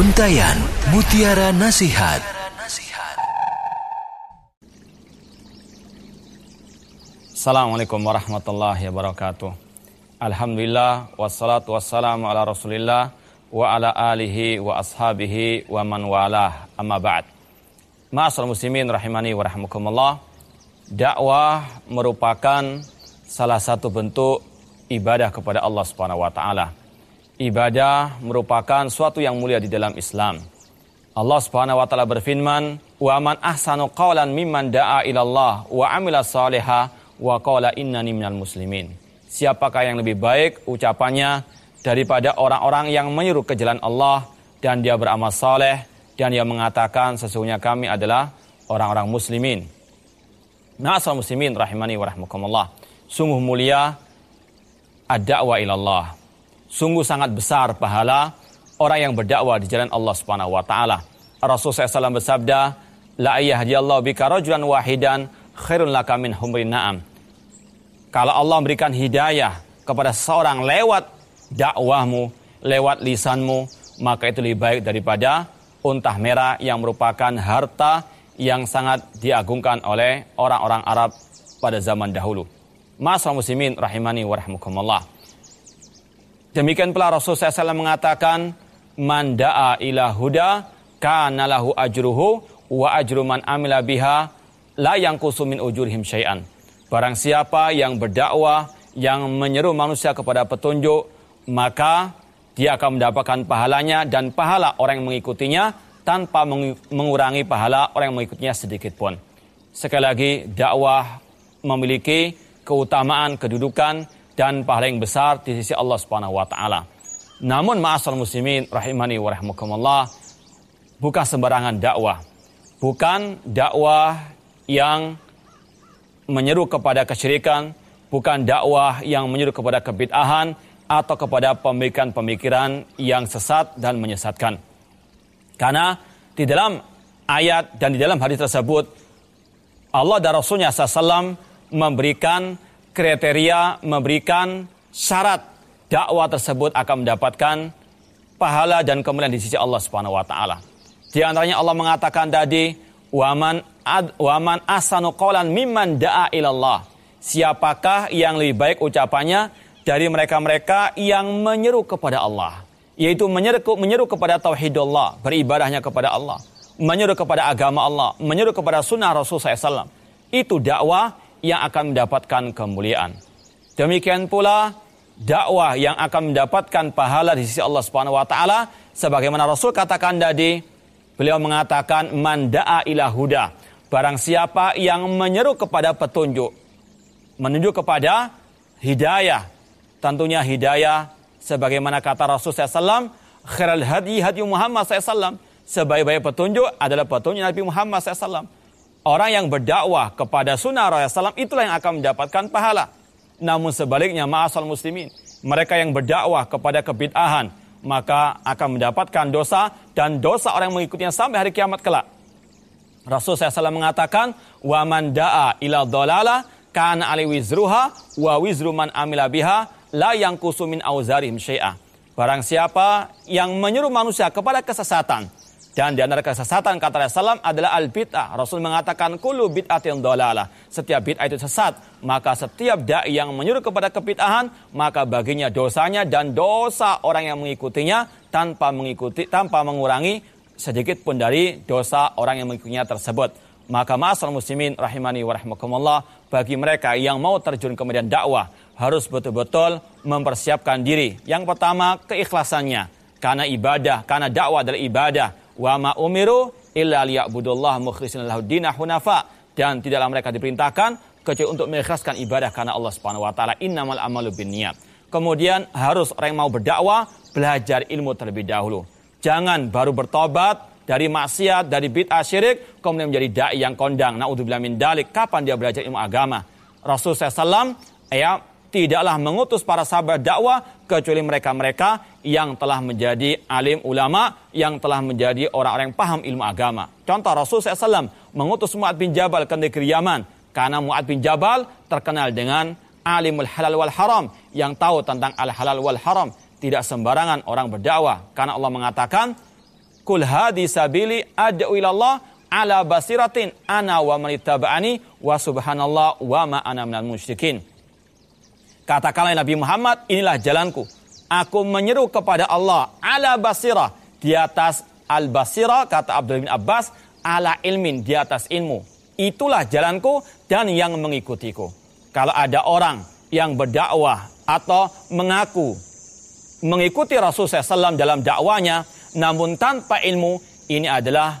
Untayan Mutiara Nasihat. Assalamualaikum warahmatullahi wabarakatuh. Alhamdulillah wassalatu wassalamu ala rasulillah wa ala alihi wa ashabihi wa man walah. Amma ba'd. Ma'asal muslimin rahimani wa rahmukumullah Dakwah merupakan salah satu bentuk ibadah kepada Allah Subhanahu wa taala ibadah merupakan suatu yang mulia di dalam Islam. Allah Subhanahu wa taala berfirman, "Wa man ahsanu qawlan mimman da'a ila Allah wa amila salihah wa qala innani minal muslimin." Siapakah yang lebih baik ucapannya daripada orang-orang yang menyeru ke jalan Allah dan dia beramal saleh dan dia mengatakan sesungguhnya kami adalah orang-orang muslimin. Nasal muslimin rahimani wa rahmukumullah. Sungguh mulia ad-da'wa ilallah Sungguh sangat besar pahala orang yang berdakwah di jalan Allah Subhanahu wa taala. Rasul SAW bersabda, "La yahdiyallahu bika rajulan wahidan khairun laka min humrin na'am." Kalau Allah memberikan hidayah kepada seorang lewat dakwahmu, lewat lisanmu, maka itu lebih baik daripada untah merah yang merupakan harta yang sangat diagungkan oleh orang-orang Arab pada zaman dahulu. Masa muslimin rahimani wa rahmukumullah. Demikian pula Rasul SAW mengatakan, Man da'a ila huda, kana lahu ajruhu, wa ajru man amila biha, la yang kusumin ujurhim syai'an. Barang siapa yang berdakwah, yang menyeru manusia kepada petunjuk, maka dia akan mendapatkan pahalanya dan pahala orang yang mengikutinya tanpa mengurangi pahala orang yang mengikutinya sedikit pun. Sekali lagi, dakwah memiliki keutamaan, kedudukan, dan pahala yang besar di sisi Allah Subhanahu wa taala. Namun ma'asal muslimin rahimani wa rahmukumullah bukan sembarangan dakwah. Bukan dakwah yang menyeru kepada kesyirikan, bukan dakwah yang menyeru kepada kebid'ahan atau kepada pemikiran-pemikiran yang sesat dan menyesatkan. Karena di dalam ayat dan di dalam hadis tersebut Allah dan Rasulnya SAW memberikan kriteria memberikan syarat dakwah tersebut akan mendapatkan pahala dan kemuliaan di sisi Allah Subhanahu wa taala. Di antaranya Allah mengatakan tadi waman ad, waman asanu qawlan mimman da'a ilallah. Siapakah yang lebih baik ucapannya dari mereka-mereka yang menyeru kepada Allah, yaitu menyeru menyeru kepada tauhidullah, beribadahnya kepada Allah, menyeru kepada agama Allah, menyeru kepada sunnah Rasul SAW. Itu dakwah yang akan mendapatkan kemuliaan. Demikian pula dakwah yang akan mendapatkan pahala di sisi Allah Subhanahu wa taala sebagaimana Rasul katakan tadi beliau mengatakan mandaa ila huda. Barang siapa yang menyeru kepada petunjuk menuju kepada hidayah tentunya hidayah sebagaimana kata Rasul SAW khairal hadi hadi Muhammad SAW sebaik-baik petunjuk adalah petunjuk Nabi Muhammad SAW Orang yang berdakwah kepada sunnah Rasulullah SAW itulah yang akan mendapatkan pahala. Namun sebaliknya ma'asal muslimin. Mereka yang berdakwah kepada kebid'ahan maka akan mendapatkan dosa dan dosa orang yang mengikutinya sampai hari kiamat kelak. Rasul SAW mengatakan, "Wa man da'a ila dhalala kana ali wizruha wa wizru man amila biha la yang kusumin auzarihim syai'ah." Barang siapa yang menyuruh manusia kepada kesesatan, dan di antara kesesatan kata Rasulullah adalah al-bid'ah. Rasul mengatakan kulu bid'atin dolalah. Setiap bid'ah itu sesat. Maka setiap da'i yang menyuruh kepada kebid'ahan, maka baginya dosanya dan dosa orang yang mengikutinya tanpa mengikuti tanpa mengurangi sedikit pun dari dosa orang yang mengikutinya tersebut. Maka ma'asal muslimin rahimani wa rahmakumullah bagi mereka yang mau terjun ke medan dakwah harus betul-betul mempersiapkan diri. Yang pertama keikhlasannya. Karena ibadah, karena dakwah adalah ibadah Wa ma umiru illa liya'budullah mukhlisina lahu dinah hunafa dan tidaklah mereka diperintahkan kecuali untuk mengikhlaskan ibadah karena Allah Subhanahu wa taala innamal amalu binniyat. Kemudian harus orang yang mau berdakwah belajar ilmu terlebih dahulu. Jangan baru bertobat dari maksiat, dari bid'ah syirik, kemudian menjadi dai yang kondang. Naudzubillah min dalik. Kapan dia belajar ilmu agama? Rasul SAW ya tidaklah mengutus para sahabat dakwah kecuali mereka-mereka yang telah menjadi alim ulama, yang telah menjadi orang-orang yang paham ilmu agama. Contoh Rasul SAW mengutus Mu'ad bin Jabal ke negeri Yaman karena Mu'ad bin Jabal terkenal dengan alimul halal wal haram yang tahu tentang al halal wal haram. Tidak sembarangan orang berdakwah karena Allah mengatakan Kul hadi sabili ad'u ilallah ala basiratin ana wa manittaba'ani wa subhanallah wa ma ana minal musyrikin. Katakanlah Nabi Muhammad, inilah jalanku. Aku menyeru kepada Allah ala basirah di atas al basirah kata Abdul bin Abbas ala ilmin di atas ilmu. Itulah jalanku dan yang mengikutiku. Kalau ada orang yang berdakwah atau mengaku mengikuti Rasulullah SAW dalam dakwanya, namun tanpa ilmu, ini adalah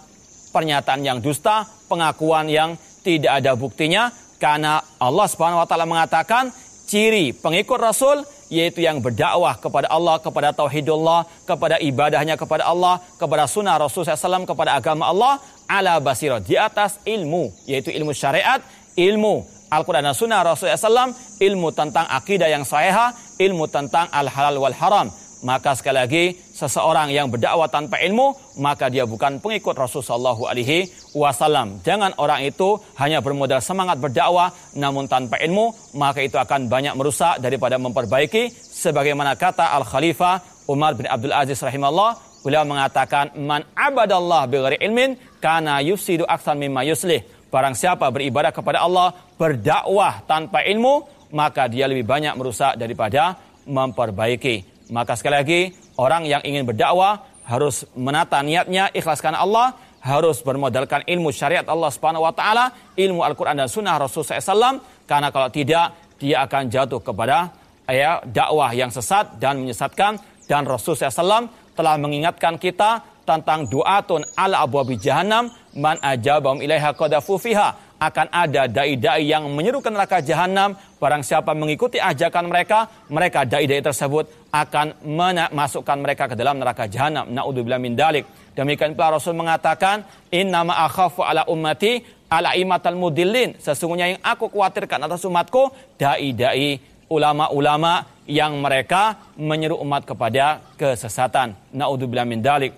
pernyataan yang dusta, pengakuan yang tidak ada buktinya, karena Allah Subhanahu wa taala mengatakan ciri pengikut Rasul yaitu yang berdakwah kepada Allah, kepada tauhidullah, kepada ibadahnya kepada Allah, kepada sunnah Rasul SAW, kepada agama Allah, ala basirah, di atas ilmu, yaitu ilmu syariat, ilmu Al-Quran dan sunnah Rasul SAW, ilmu tentang akidah yang sahihah, ilmu tentang al-halal wal haram. Maka sekali lagi, seseorang yang berdakwah tanpa ilmu, maka dia bukan pengikut Rasulullah Alaihi Wasallam. Jangan orang itu hanya bermodal semangat berdakwah, namun tanpa ilmu, maka itu akan banyak merusak daripada memperbaiki. Sebagaimana kata Al Khalifah Umar bin Abdul Aziz rahimahullah, beliau mengatakan, "Man abadallah bighairi ilmin, kana yufsidu aksan mimma yuslih." Barang siapa beribadah kepada Allah, berdakwah tanpa ilmu, maka dia lebih banyak merusak daripada memperbaiki. Maka sekali lagi, orang yang ingin berdakwah harus menata niatnya, ikhlaskan Allah, harus bermodalkan ilmu syariat Allah Subhanahu wa taala, ilmu Al-Qur'an dan sunnah Rasul SAW karena kalau tidak dia akan jatuh kepada ya dakwah yang sesat dan menyesatkan. Dan Rasul SAW telah mengingatkan kita tentang duatun ala abwabi jahannam man ajabahum ilaiha qadafu fiha akan ada dai-dai yang menyerukan neraka jahanam. Barang siapa mengikuti ajakan mereka, mereka dai-dai tersebut akan memasukkan mereka ke dalam neraka jahanam. Naudzubillah min dalik. Demikian pula Rasul mengatakan, "Inna ma akhafu ala ummati ala imatal mudillin." Sesungguhnya yang aku khawatirkan atas umatku dai-dai ulama-ulama yang mereka menyeru umat kepada kesesatan. Naudzubillah min dalik.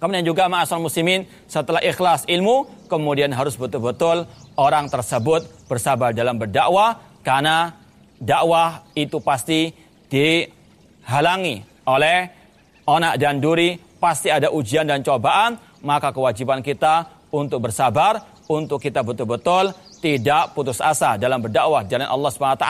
Kemudian juga ma'asal muslimin setelah ikhlas ilmu kemudian harus betul-betul orang tersebut bersabar dalam berdakwah karena dakwah itu pasti dihalangi oleh onak dan duri pasti ada ujian dan cobaan maka kewajiban kita untuk bersabar untuk kita betul-betul tidak putus asa dalam berdakwah jalan Allah SWT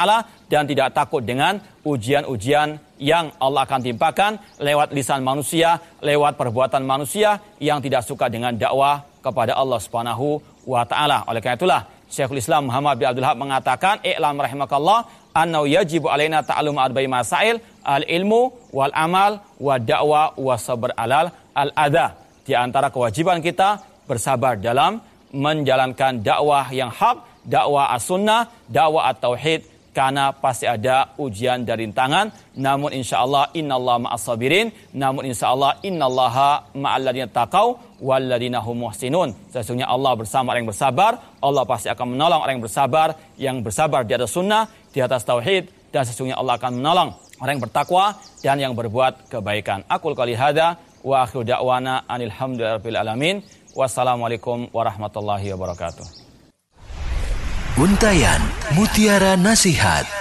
dan tidak takut dengan ujian-ujian yang Allah akan timpakan lewat lisan manusia, lewat perbuatan manusia yang tidak suka dengan dakwah kepada Allah Subhanahu wa taala. Oleh karena itulah Syekhul Islam Muhammad bin Abdul Hab mengatakan, "I'lam rahimakallah annau yajibu alaina ta'allum arba'i masail al-ilmu wal amal wa da'wa wa sabr alal al-adha." Di antara kewajiban kita bersabar dalam menjalankan dakwah yang hak, dakwah as-sunnah, dakwah at-tauhid karena pasti ada ujian dari tangan. Namun insya Allah Allah ma'as sabirin namun insya Allah Allah ma'al ladina taqaw wal ladina hum muhsinun. Sesungguhnya Allah bersama orang yang bersabar. Allah pasti akan menolong orang yang bersabar yang bersabar di atas sunnah di atas tauhid. Dan sesungguhnya Allah akan menolong orang yang bertakwa dan yang berbuat kebaikan. Aku kali hada wa akhiru da'wana anilhamdulillahirabbil alamin. Wassalamualaikum warahmatullahi wabarakatuh. Untayan Mutiara Nasihat